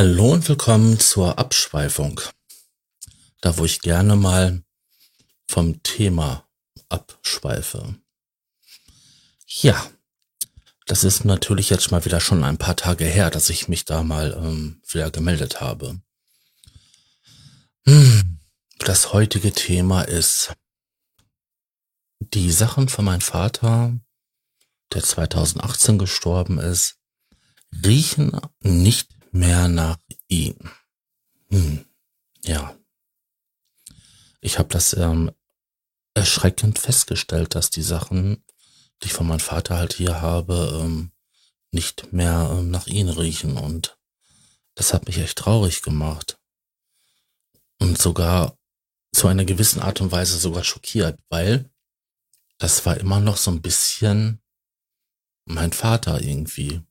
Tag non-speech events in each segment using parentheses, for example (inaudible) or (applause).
Hallo und willkommen zur Abschweifung. Da wo ich gerne mal vom Thema abschweife. Ja, das ist natürlich jetzt mal wieder schon ein paar Tage her, dass ich mich da mal ähm, wieder gemeldet habe. Hm, das heutige Thema ist die Sachen von meinem Vater, der 2018 gestorben ist, riechen nicht mehr nach ihm. Hm, ja. Ich habe das ähm, erschreckend festgestellt, dass die Sachen, die ich von meinem Vater halt hier habe, ähm, nicht mehr ähm, nach ihm riechen. Und das hat mich echt traurig gemacht. Und sogar zu einer gewissen Art und Weise sogar schockiert, weil das war immer noch so ein bisschen mein Vater irgendwie.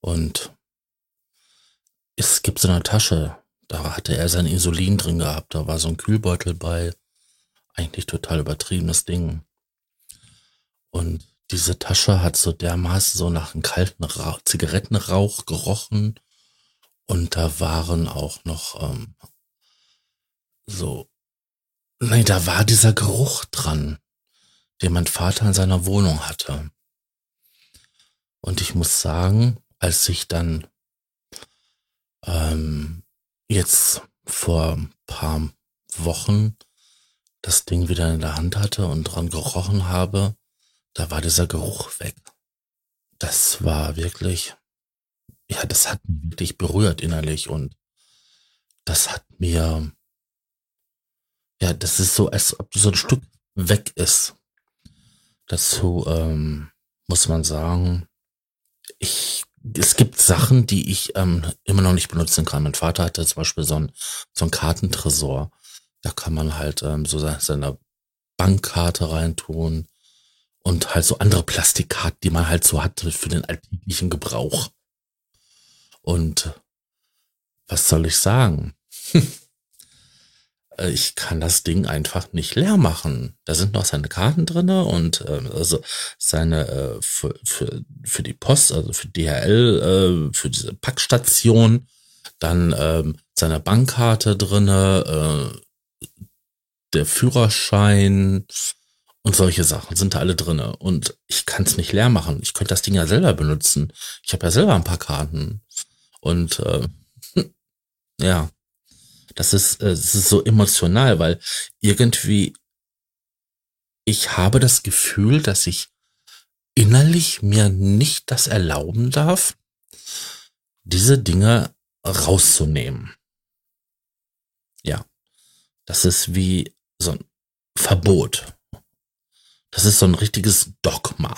Und es gibt so eine Tasche, da hatte er sein Insulin drin gehabt, da war so ein Kühlbeutel bei. Eigentlich total übertriebenes Ding. Und diese Tasche hat so dermaßen so nach einem kalten Rauch, Zigarettenrauch gerochen. Und da waren auch noch ähm, so, nein, da war dieser Geruch dran, den mein Vater in seiner Wohnung hatte. Und ich muss sagen, als ich dann ähm, jetzt vor ein paar Wochen das Ding wieder in der Hand hatte und dran gerochen habe, da war dieser Geruch weg. Das war wirklich, ja, das hat mich wirklich berührt innerlich und das hat mir, ja, das ist so, als ob so ein Stück weg ist. Dazu ähm, muss man sagen, ich es gibt Sachen, die ich ähm, immer noch nicht benutzen kann. Mein Vater hatte zum Beispiel so ein, so ein Kartentresor. Da kann man halt ähm, so seine Bankkarte reintun und halt so andere Plastikkarten, die man halt so hat für den alltäglichen Gebrauch. Und was soll ich sagen? (laughs) Äh, ich kann das Ding einfach nicht leer machen. Da sind noch seine Karten drinne und äh, also seine äh, für, für, für die Post, also für DHL, äh, für diese Packstation, dann ähm, seine Bankkarte drinne, äh, der Führerschein und solche Sachen sind da alle drinne und ich kann es nicht leer machen. Ich könnte das Ding ja selber benutzen. Ich habe ja selber ein paar Karten und äh, (laughs) ja. Das ist, äh, das ist so emotional, weil irgendwie ich habe das Gefühl, dass ich innerlich mir nicht das erlauben darf, diese Dinge rauszunehmen. Ja, das ist wie so ein Verbot. Das ist so ein richtiges Dogma.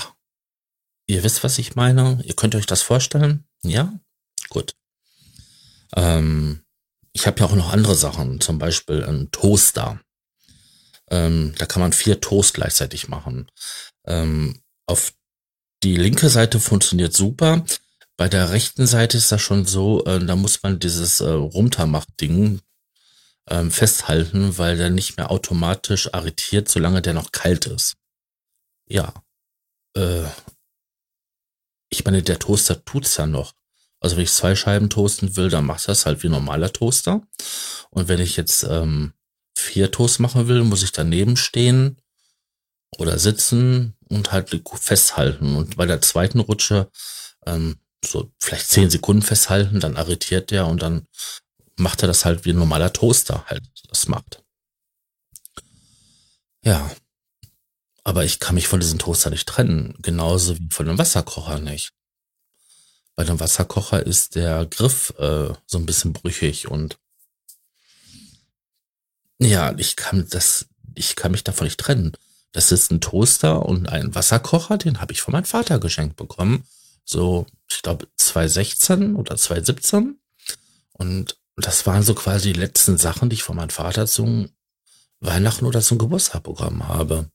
Ihr wisst, was ich meine? Ihr könnt euch das vorstellen? Ja? Gut. Ähm, ich habe ja auch noch andere Sachen, zum Beispiel ein Toaster. Ähm, da kann man vier Toast gleichzeitig machen. Ähm, auf die linke Seite funktioniert super. Bei der rechten Seite ist das schon so, äh, da muss man dieses äh, Runtermach-Ding ähm, festhalten, weil der nicht mehr automatisch arretiert, solange der noch kalt ist. Ja. Äh, ich meine, der Toaster tut's ja noch. Also wenn ich zwei Scheiben toasten will, dann macht das halt wie normaler Toaster. Und wenn ich jetzt ähm, vier Toast machen will, muss ich daneben stehen oder sitzen und halt festhalten. Und bei der zweiten Rutsche ähm, so vielleicht zehn Sekunden festhalten, dann arretiert der und dann macht er das halt wie ein normaler Toaster halt das macht. Ja. Aber ich kann mich von diesem Toaster nicht trennen. Genauso wie von einem Wasserkocher nicht bei dem Wasserkocher ist der Griff äh, so ein bisschen brüchig und ja, ich kann das, ich kann mich davon nicht trennen. Das ist ein Toaster und ein Wasserkocher, den habe ich von meinem Vater geschenkt bekommen. So, ich glaube, 2016 oder 2017. Und das waren so quasi die letzten Sachen, die ich von meinem Vater zum Weihnachten oder zum Geburtstag bekommen habe.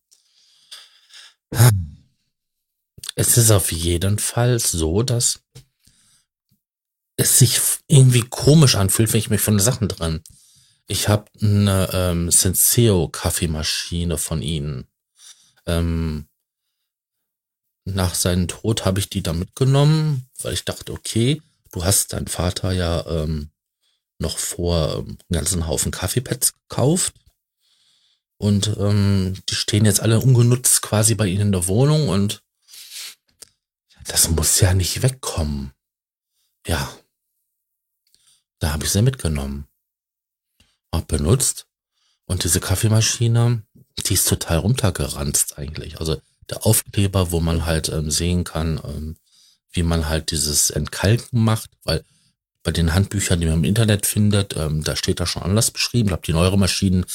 Es ist auf jeden Fall so, dass es sich irgendwie komisch anfühlt, wenn ich mich von den Sachen dran. Ich habe eine ähm, Senseo Kaffeemaschine von ihnen. Ähm, nach seinem Tod habe ich die da mitgenommen, weil ich dachte, okay, du hast deinen Vater ja ähm, noch vor ähm, einen ganzen Haufen Kaffeepads gekauft. Und ähm, die stehen jetzt alle ungenutzt quasi bei Ihnen in der Wohnung und das muss ja nicht wegkommen. Ja. Da habe ich sie mitgenommen. Hab benutzt. Und diese Kaffeemaschine, die ist total runtergeranzt eigentlich. Also der Aufkleber, wo man halt ähm, sehen kann, ähm, wie man halt dieses Entkalken macht, weil bei den Handbüchern, die man im Internet findet, ähm, da steht da schon anders beschrieben. Ich glaube, die neuere Maschinen,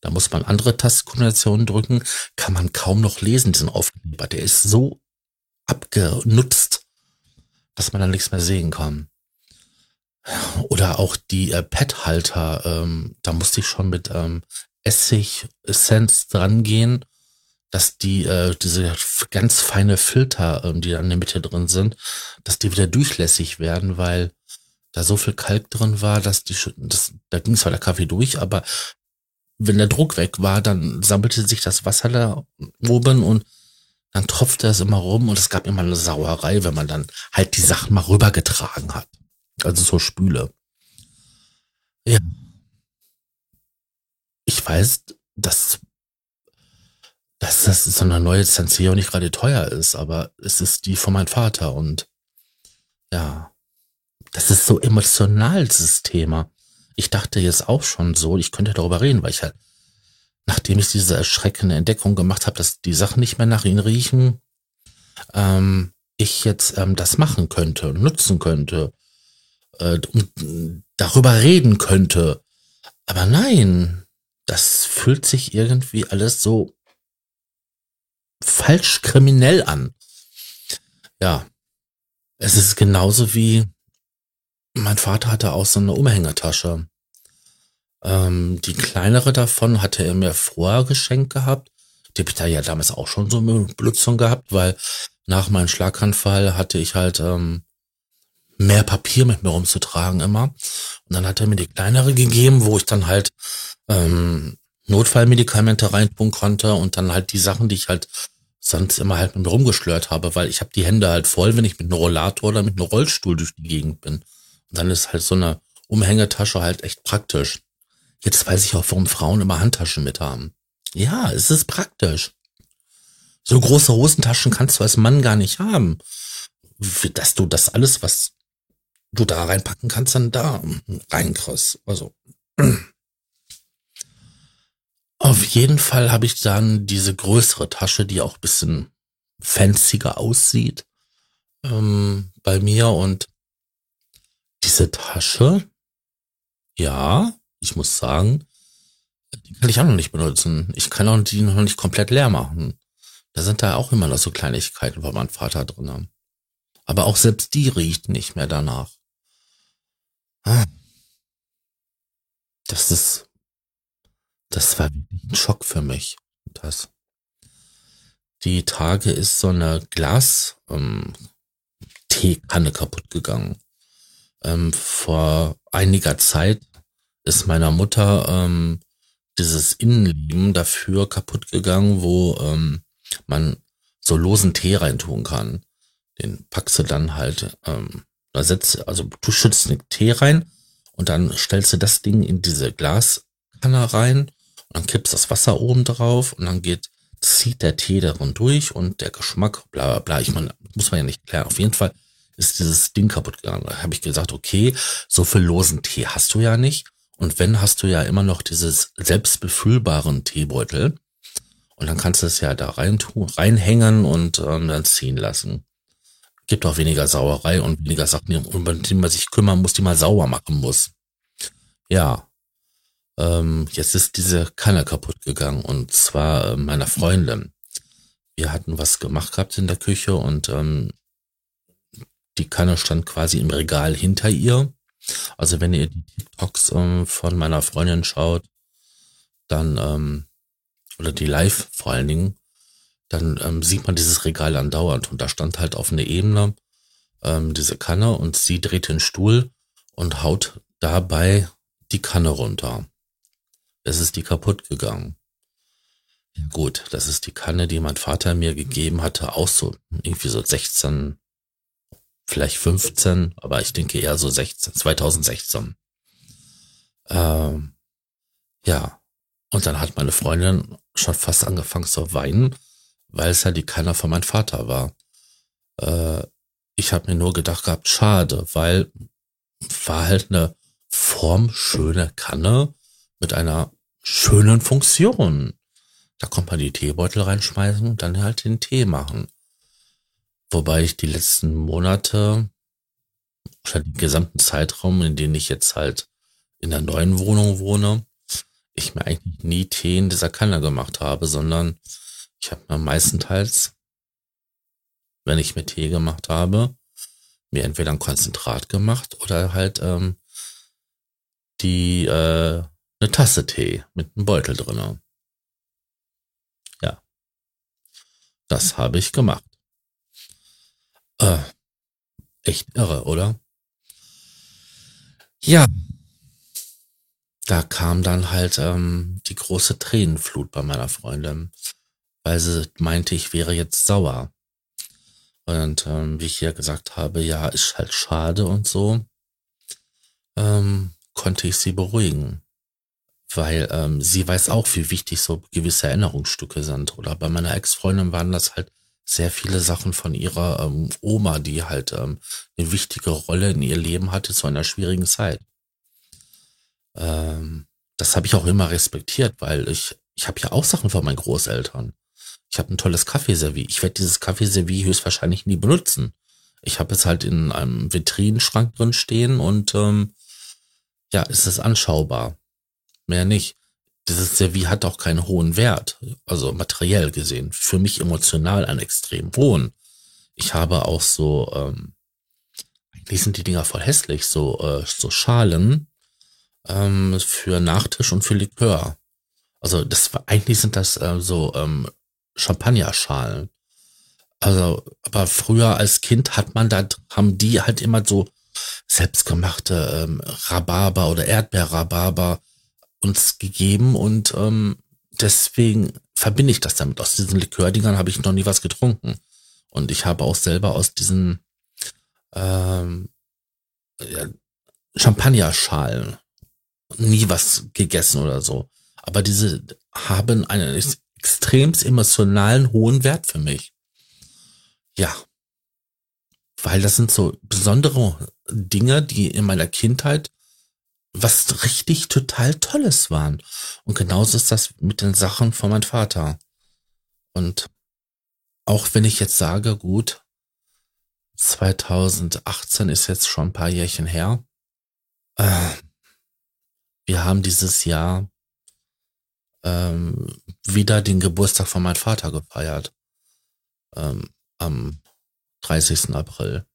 da muss man andere Tastenkombinationen drücken, kann man kaum noch lesen, diesen Aufkleber. Der ist so abgenutzt, dass man da nichts mehr sehen kann. Oder auch die äh, Pad-Halter, ähm, da musste ich schon mit ähm, Essig-Essenz dran gehen, dass die, äh, diese ganz feine Filter, ähm, die da in der Mitte drin sind, dass die wieder durchlässig werden, weil da so viel Kalk drin war, dass die, das, da ging zwar der Kaffee durch, aber wenn der Druck weg war, dann sammelte sich das Wasser da oben und dann tropfte es immer rum und es gab immer eine Sauerei, wenn man dann halt die Sachen mal rübergetragen hat. Also so Spüle. Ja. Ich weiß, dass, dass das so eine neue Senseo nicht gerade teuer ist, aber es ist die von meinem Vater und ja, das ist so emotional, dieses Thema. Ich dachte jetzt auch schon so, ich könnte darüber reden, weil ich halt, nachdem ich diese erschreckende Entdeckung gemacht habe, dass die Sachen nicht mehr nach ihnen riechen, ähm, ich jetzt ähm, das machen könnte, nutzen könnte, äh, darüber reden könnte. Aber nein, das fühlt sich irgendwie alles so falsch kriminell an. Ja, es ist genauso wie mein Vater hatte auch so eine Umhängetasche. Ähm, die kleinere davon hatte er mir vorher geschenkt gehabt. Die habe ich da ja damals auch schon so eine Benutzung gehabt, weil nach meinem Schlaganfall hatte ich halt ähm, mehr Papier mit mir rumzutragen immer. Und dann hat er mir die kleinere gegeben, wo ich dann halt ähm, Notfallmedikamente reintun konnte und dann halt die Sachen, die ich halt sonst immer halt mit mir rumgeschlört habe, weil ich habe die Hände halt voll, wenn ich mit einem Rollator oder mit einem Rollstuhl durch die Gegend bin. Und dann ist halt so eine Umhängetasche halt echt praktisch. Jetzt weiß ich auch, warum Frauen immer Handtaschen mit haben. Ja, es ist praktisch. So große Hosentaschen kannst du als Mann gar nicht haben. Dass du das alles, was du da reinpacken kannst, dann da reinkriegst. Also. Auf jeden Fall habe ich dann diese größere Tasche, die auch bisschen fancier aussieht, ähm, bei mir und diese Tasche, ja, ich muss sagen, die kann ich auch noch nicht benutzen. Ich kann auch die noch nicht komplett leer machen. Da sind da auch immer noch so Kleinigkeiten von meinem Vater drin. Aber auch selbst die riecht nicht mehr danach. Ah. Das ist, das war ein Schock für mich. Das. Die Tage ist so eine Glas, ähm, Teekanne kaputt gegangen ähm, vor einiger Zeit ist meiner Mutter ähm, dieses Innenleben dafür kaputt gegangen, wo ähm, man so losen Tee reintun kann. Den packst du dann halt, ähm, da setzt, also du schützt den Tee rein und dann stellst du das Ding in diese Glaskanne rein und dann kippst das Wasser oben drauf und dann geht, zieht der Tee darin durch und der Geschmack, bla bla bla. Ich meine, muss man ja nicht klären. Auf jeden Fall ist dieses Ding kaputt gegangen. Da habe ich gesagt, okay, so viel losen Tee hast du ja nicht. Und wenn, hast du ja immer noch dieses selbstbefüllbaren Teebeutel. Und dann kannst du es ja da rein reinhängen und ähm, dann ziehen lassen. Gibt auch weniger Sauerei und weniger Sachen, um die man sich kümmern muss, die man sauber machen muss. Ja. Ähm, jetzt ist diese Kanne kaputt gegangen und zwar äh, meiner Freundin. Wir hatten was gemacht gehabt in der Küche und ähm, die Kanne stand quasi im Regal hinter ihr. Also wenn ihr die TikToks ähm, von meiner Freundin schaut, dann, ähm, oder die live vor allen Dingen, dann ähm, sieht man dieses Regal andauernd. Und da stand halt auf einer Ebene ähm, diese Kanne und sie dreht den Stuhl und haut dabei die Kanne runter. Es ist die kaputt gegangen. Gut, das ist die Kanne, die mein Vater mir gegeben hatte, auch so irgendwie so 16, vielleicht 15, aber ich denke eher so 16, 2016. Ähm, ja, und dann hat meine Freundin schon fast angefangen zu weinen, weil es ja die Kanne von meinem Vater war. Äh, ich habe mir nur gedacht gehabt, schade, weil war halt eine formschöne Kanne mit einer schönen Funktion. Da kommt man die Teebeutel reinschmeißen und dann halt den Tee machen. Wobei ich die letzten Monate oder den gesamten Zeitraum, in dem ich jetzt halt in der neuen Wohnung wohne, ich mir eigentlich nie Tee in dieser Kanne gemacht habe, sondern ich habe mir meistenteils, wenn ich mir Tee gemacht habe, mir entweder ein Konzentrat gemacht oder halt ähm, die äh, eine Tasse Tee mit einem Beutel drinne. Ja, das habe ich gemacht. Äh, echt irre, oder? Ja, da kam dann halt ähm, die große Tränenflut bei meiner Freundin, weil sie meinte, ich wäre jetzt sauer. Und ähm, wie ich ja gesagt habe, ja, ist halt schade und so, ähm, konnte ich sie beruhigen. Weil ähm, sie weiß auch, wie wichtig so gewisse Erinnerungsstücke sind. Oder bei meiner Ex-Freundin waren das halt sehr viele Sachen von ihrer ähm, Oma, die halt ähm, eine wichtige Rolle in ihr Leben hatte zu einer schwierigen Zeit. Ähm, das habe ich auch immer respektiert, weil ich, ich habe ja auch Sachen von meinen Großeltern. Ich habe ein tolles Kaffeeservie. Ich werde dieses Kaffeeservie höchstwahrscheinlich nie benutzen. Ich habe es halt in einem Vitrinenschrank drin stehen und ähm, ja, es ist anschaubar. Mehr nicht. Dieses Servie hat auch keinen hohen Wert, also materiell gesehen. Für mich emotional einen extrem hohen. Ich habe auch so, ähm, eigentlich sind die Dinger voll hässlich, so, äh, so Schalen ähm, für Nachtisch und für Likör. Also das eigentlich sind das äh, so ähm, Champagnerschalen. Also, aber früher als Kind hat man da, haben die halt immer so selbstgemachte ähm, Rhabarber oder Erdbeerrhabarber uns gegeben und ähm, deswegen verbinde ich das damit. Aus diesen Likördingern habe ich noch nie was getrunken. Und ich habe auch selber aus diesen ähm, ja, Champagnerschalen nie was gegessen oder so. Aber diese haben einen extrem emotionalen hohen Wert für mich. Ja. Weil das sind so besondere Dinge, die in meiner Kindheit was richtig total Tolles waren. Und genauso ist das mit den Sachen von meinem Vater. Und auch wenn ich jetzt sage, gut, 2018 ist jetzt schon ein paar Jährchen her, äh, wir haben dieses Jahr ähm, wieder den Geburtstag von meinem Vater gefeiert. Ähm, am 30. April.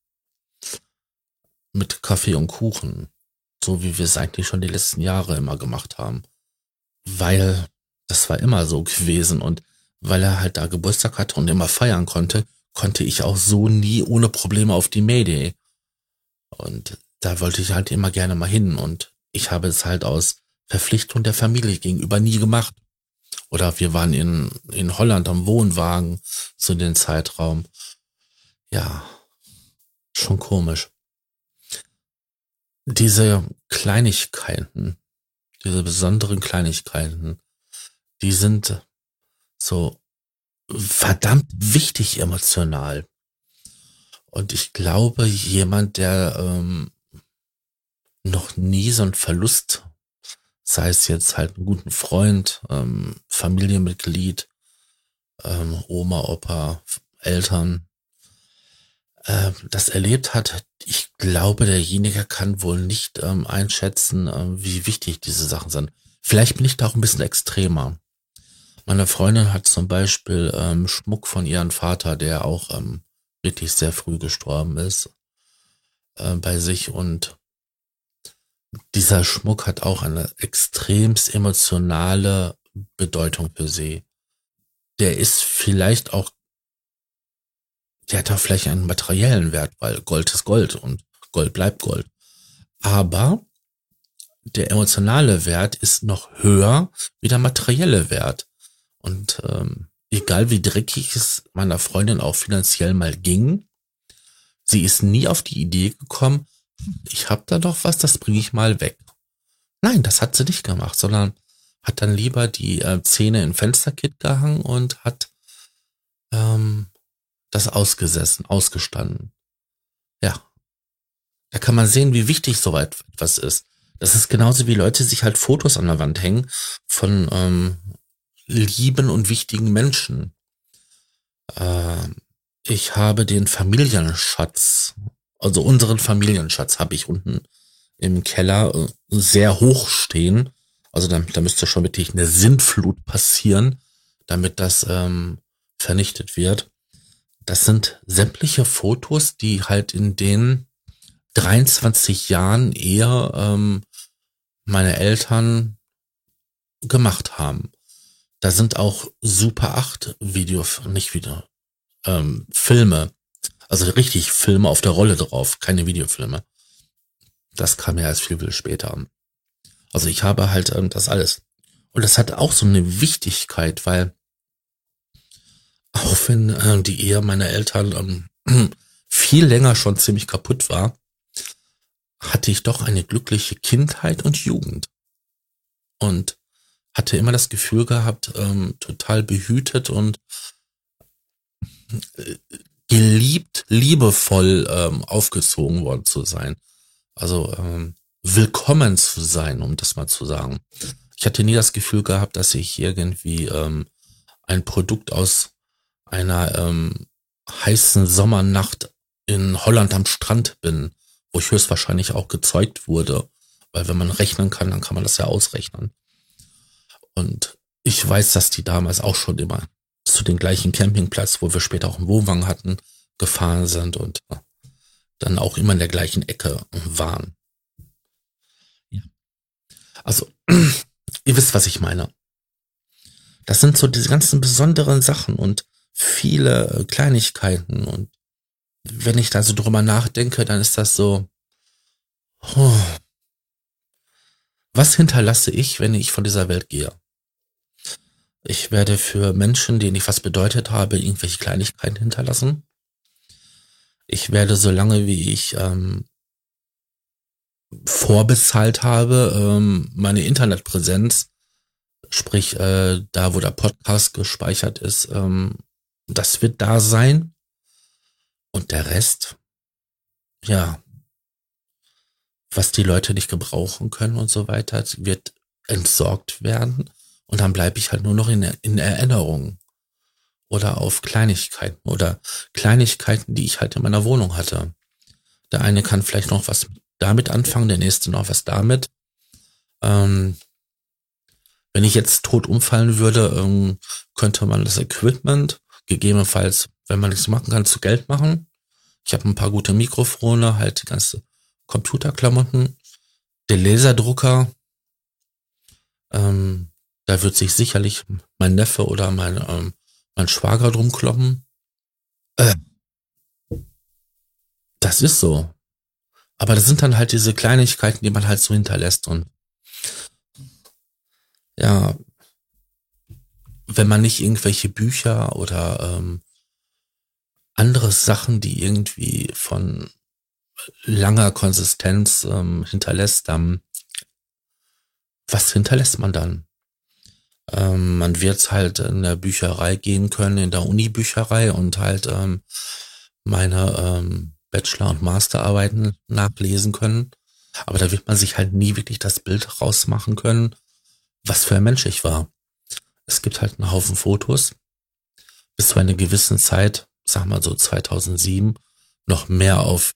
Mit Kaffee und Kuchen. So wie wir es eigentlich schon die letzten Jahre immer gemacht haben. Weil das war immer so gewesen und weil er halt da Geburtstag hatte und immer feiern konnte, konnte ich auch so nie ohne Probleme auf die Mayday. Und da wollte ich halt immer gerne mal hin und ich habe es halt aus Verpflichtung der Familie gegenüber nie gemacht. Oder wir waren in, in Holland am Wohnwagen zu dem Zeitraum. Ja, schon komisch. Diese Kleinigkeiten, diese besonderen Kleinigkeiten, die sind so verdammt wichtig emotional. Und ich glaube, jemand, der ähm, noch nie so einen Verlust, sei es jetzt halt einen guten Freund, ähm, Familienmitglied, ähm, Oma, Opa, Eltern, äh, das erlebt hat, ich glaube, derjenige kann wohl nicht ähm, einschätzen, äh, wie wichtig diese Sachen sind. Vielleicht bin ich da auch ein bisschen extremer. Meine Freundin hat zum Beispiel ähm, Schmuck von ihrem Vater, der auch ähm, wirklich sehr früh gestorben ist, äh, bei sich und dieser Schmuck hat auch eine extremst emotionale Bedeutung für sie. Der ist vielleicht auch, der hat auch vielleicht einen materiellen Wert, weil Gold ist Gold und Gold bleibt Gold. Aber der emotionale Wert ist noch höher wie der materielle Wert. Und ähm, egal wie dreckig es meiner Freundin auch finanziell mal ging, Sie ist nie auf die Idee gekommen, ich habe da doch was, das bringe ich mal weg. Nein, das hat sie nicht gemacht, sondern hat dann lieber die äh, Zähne in Fensterkit gehangen und hat ähm, das ausgesessen, ausgestanden. Ja. Da kann man sehen, wie wichtig so etwas ist. Das ist genauso wie Leute sich halt Fotos an der Wand hängen von ähm, lieben und wichtigen Menschen. Äh, ich habe den Familienschatz, also unseren Familienschatz habe ich unten im Keller äh, sehr hoch stehen. Also da, da müsste schon wirklich eine Sintflut passieren, damit das ähm, vernichtet wird. Das sind sämtliche Fotos, die halt in den 23 Jahren eher ähm, meine Eltern gemacht haben. Da sind auch Super 8 Video, nicht wieder, ähm, Filme. Also richtig Filme auf der Rolle drauf, keine Videofilme. Das kam ja erst viel, viel später. Also ich habe halt ähm, das alles. Und das hat auch so eine Wichtigkeit, weil auch wenn äh, die Ehe meiner Eltern ähm, (clears throat) viel länger schon ziemlich kaputt war, hatte ich doch eine glückliche Kindheit und Jugend. Und hatte immer das Gefühl gehabt, ähm, total behütet und äh, geliebt, liebevoll ähm, aufgezogen worden zu sein. Also ähm, willkommen zu sein, um das mal zu sagen. Ich hatte nie das Gefühl gehabt, dass ich irgendwie ähm, ein Produkt aus einer ähm, heißen Sommernacht in Holland am Strand bin, wo ich höchstwahrscheinlich auch gezeugt wurde. Weil wenn man rechnen kann, dann kann man das ja ausrechnen. Und ich weiß, dass die damals auch schon immer zu den gleichen Campingplatz, wo wir später auch einen Wohnwagen hatten, gefahren sind und dann auch immer in der gleichen Ecke waren. Ja. Also, (clears throat) ihr wisst, was ich meine. Das sind so diese ganzen besonderen Sachen und viele äh, Kleinigkeiten und wenn ich da so drüber nachdenke, dann ist das so, oh, was hinterlasse ich, wenn ich von dieser Welt gehe? Ich werde für Menschen, denen ich was bedeutet habe, irgendwelche Kleinigkeiten hinterlassen. Ich werde so lange, wie ich ähm, vorbezahlt habe, ähm, meine Internetpräsenz, sprich äh, da, wo der Podcast gespeichert ist, ähm, das wird da sein. Und der Rest, ja, was die Leute nicht gebrauchen können und so weiter, wird entsorgt werden. Und dann bleibe ich halt nur noch in, in Erinnerung. Oder auf Kleinigkeiten oder Kleinigkeiten, die ich halt in meiner Wohnung hatte. Der eine kann vielleicht noch was damit anfangen, der nächste noch was damit. Ähm, wenn ich jetzt tot umfallen würde, ähm, könnte man das Equipment gegebenenfalls, wenn man nichts machen kann, zu Geld machen. Ich habe ein paar gute Mikrofone, halt die ganze Computerklamotten. Der Laserdrucker, ähm, da wird sich sicherlich mein Neffe oder mein, ähm, mein Schwager drum kloppen. Äh, das ist so. Aber das sind dann halt diese Kleinigkeiten, die man halt so hinterlässt und ja, wenn man nicht irgendwelche Bücher oder ähm, andere Sachen, die irgendwie von langer Konsistenz ähm, hinterlässt, dann was hinterlässt man dann? Ähm, man wird halt in der Bücherei gehen können, in der Uni-Bücherei und halt ähm, meine ähm, Bachelor- und Masterarbeiten nachlesen können. Aber da wird man sich halt nie wirklich das Bild rausmachen können, was für ein Mensch ich war es gibt halt einen Haufen Fotos. Bis zu einer gewissen Zeit, sag mal so 2007, noch mehr auf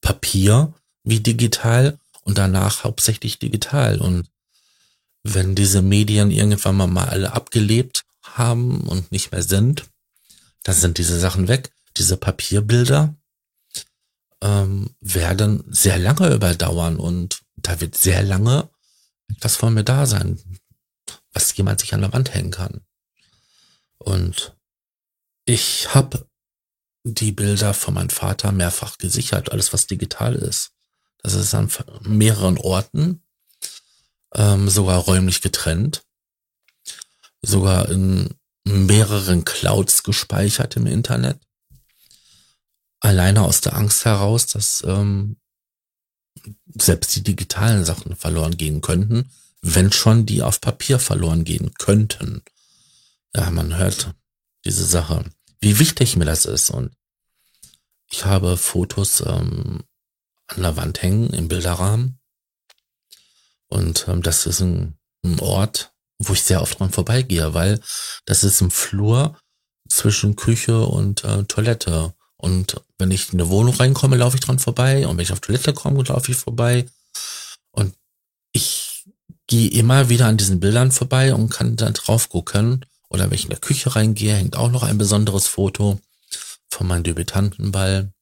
Papier wie digital und danach hauptsächlich digital. Und wenn diese Medien irgendwann mal alle abgelebt haben und nicht mehr sind, dann sind diese Sachen weg. Diese Papierbilder ähm, werden sehr lange überdauern und da wird sehr lange etwas von mir da sein was jemand sich an der Wand hängen kann. Und ich habe die Bilder von meinem Vater mehrfach gesichert, alles was digital ist. Das ist an mehreren Orten, ähm, sogar räumlich getrennt, sogar in mehreren Clouds gespeichert im Internet. alleine aus der Angst heraus, dass ähm, selbst die digitalen Sachen verloren gehen könnten, wenn schon die auf Papier verloren gehen könnten. Ja, man hört diese Sache, wie wichtig mir das ist. Und ich habe Fotos ähm, an der Wand hängen im Bilderrahmen. Und ähm, das ist ein, ein Ort, wo ich sehr oft dran vorbeigehe, weil das ist im Flur zwischen Küche und äh, Toilette. Und wenn ich in eine Wohnung reinkomme, laufe ich dran vorbei. Und wenn ich auf Toilette komme, laufe ich vorbei. Und ich gehe immer wieder an diesen Bildern vorbei und kann dann drauf gucken. Oder wenn ich in der Küche reingehe, hängt auch noch ein besonderes Foto von meinem Debütantenball.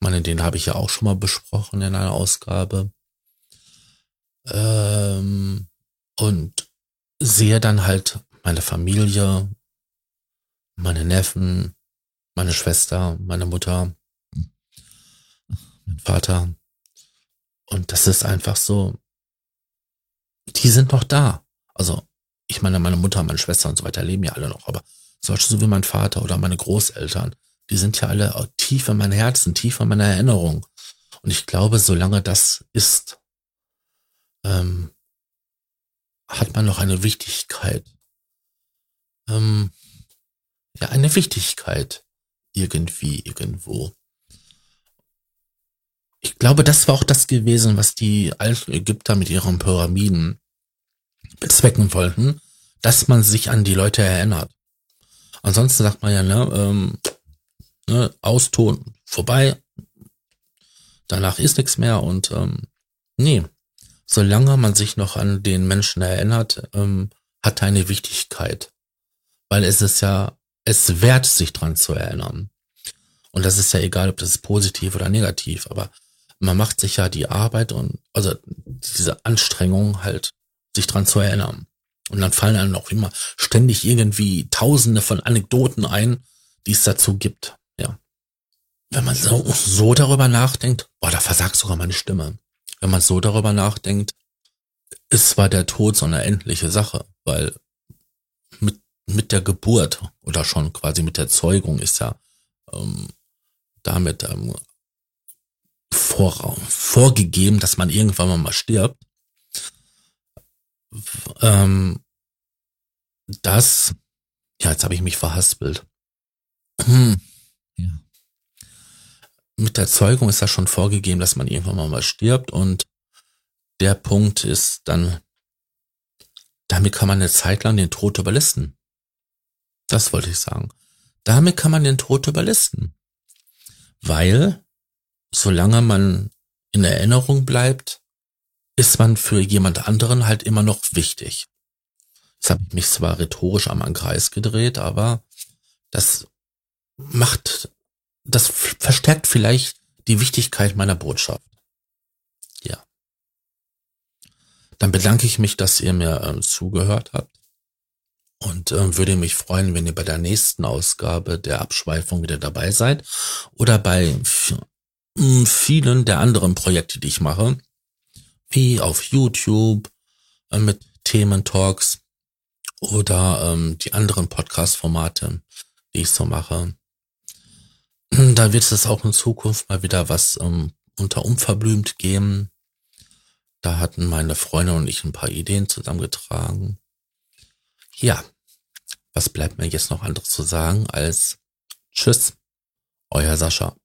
Meine, den habe ich ja auch schon mal besprochen in einer Ausgabe. Ähm, und sehe dann halt meine Familie, meine Neffen, meine Schwester, meine Mutter, mein Vater. Und das ist einfach so, die sind noch da. Also, ich meine, meine Mutter, meine Schwester und so weiter leben ja alle noch, aber solche so wie mein Vater oder meine Großeltern, die sind ja alle tief in mein Herzen, tief in meiner Erinnerung. Und ich glaube, solange das ist, ähm, hat man noch eine Wichtigkeit. Ähm, ja, eine Wichtigkeit irgendwie, irgendwo. Ich glaube, das war auch das gewesen, was die alten Ägypter mit ihren Pyramiden bezwecken wollten, dass man sich an die Leute erinnert. Ansonsten sagt man ja, ne, ähm, ne Auston vorbei, danach ist nichts mehr und ähm, nee, solange man sich noch an den Menschen erinnert, ähm, hat eine Wichtigkeit. Weil es ist ja es wert, sich dran zu erinnern. Und das ist ja egal, ob das positiv oder negativ, aber man macht sich ja die Arbeit und also diese Anstrengung halt, sich dran zu erinnern. Und dann fallen einem auch immer ständig irgendwie tausende von Anekdoten ein, die es dazu gibt. Ja. Wenn man so, so darüber nachdenkt, boah, da versagt sogar meine Stimme. Wenn man so darüber nachdenkt, ist zwar der Tod so eine endliche Sache, weil mit, mit der Geburt oder schon quasi mit der Zeugung ist ja ähm, damit ähm, vor, vorgegeben, dass man irgendwann mal stirbt. Ähm, das, ja, jetzt habe ich mich verhaspelt. Hm. Ja. Mit der Zeugung ist ja schon vorgegeben, dass man irgendwann mal stirbt und der Punkt ist dann, damit kann man eine Zeit lang den Tod überlisten. Das wollte ich sagen. Damit kann man den Tod überlisten. Weil, solange man in Erinnerung bleibt, ist man für jemand anderen halt immer noch wichtig. Jetzt habe ich mich zwar rhetorisch am Kreis gedreht, aber das macht, das verstärkt vielleicht die Wichtigkeit meiner Botschaft. Ja. Dann bedanke ich mich, dass ihr mir äh, zugehört habt und äh, würde mich freuen, wenn ihr bei der nächsten Ausgabe der Abschweifung wieder dabei seid oder bei vielen der anderen Projekte, die ich mache, wie auf YouTube äh, mit Thementalks oder ähm, die anderen Podcast-Formate, die ich so mache. (clears throat) Da wird es auch in Zukunft mal wieder was ähm, unter unverblümt geben. Da hatten meine Freunde und ich ein paar Ideen zusammengetragen. Ja, was bleibt mir jetzt noch anderes zu sagen als Tschüss, euer Sascha.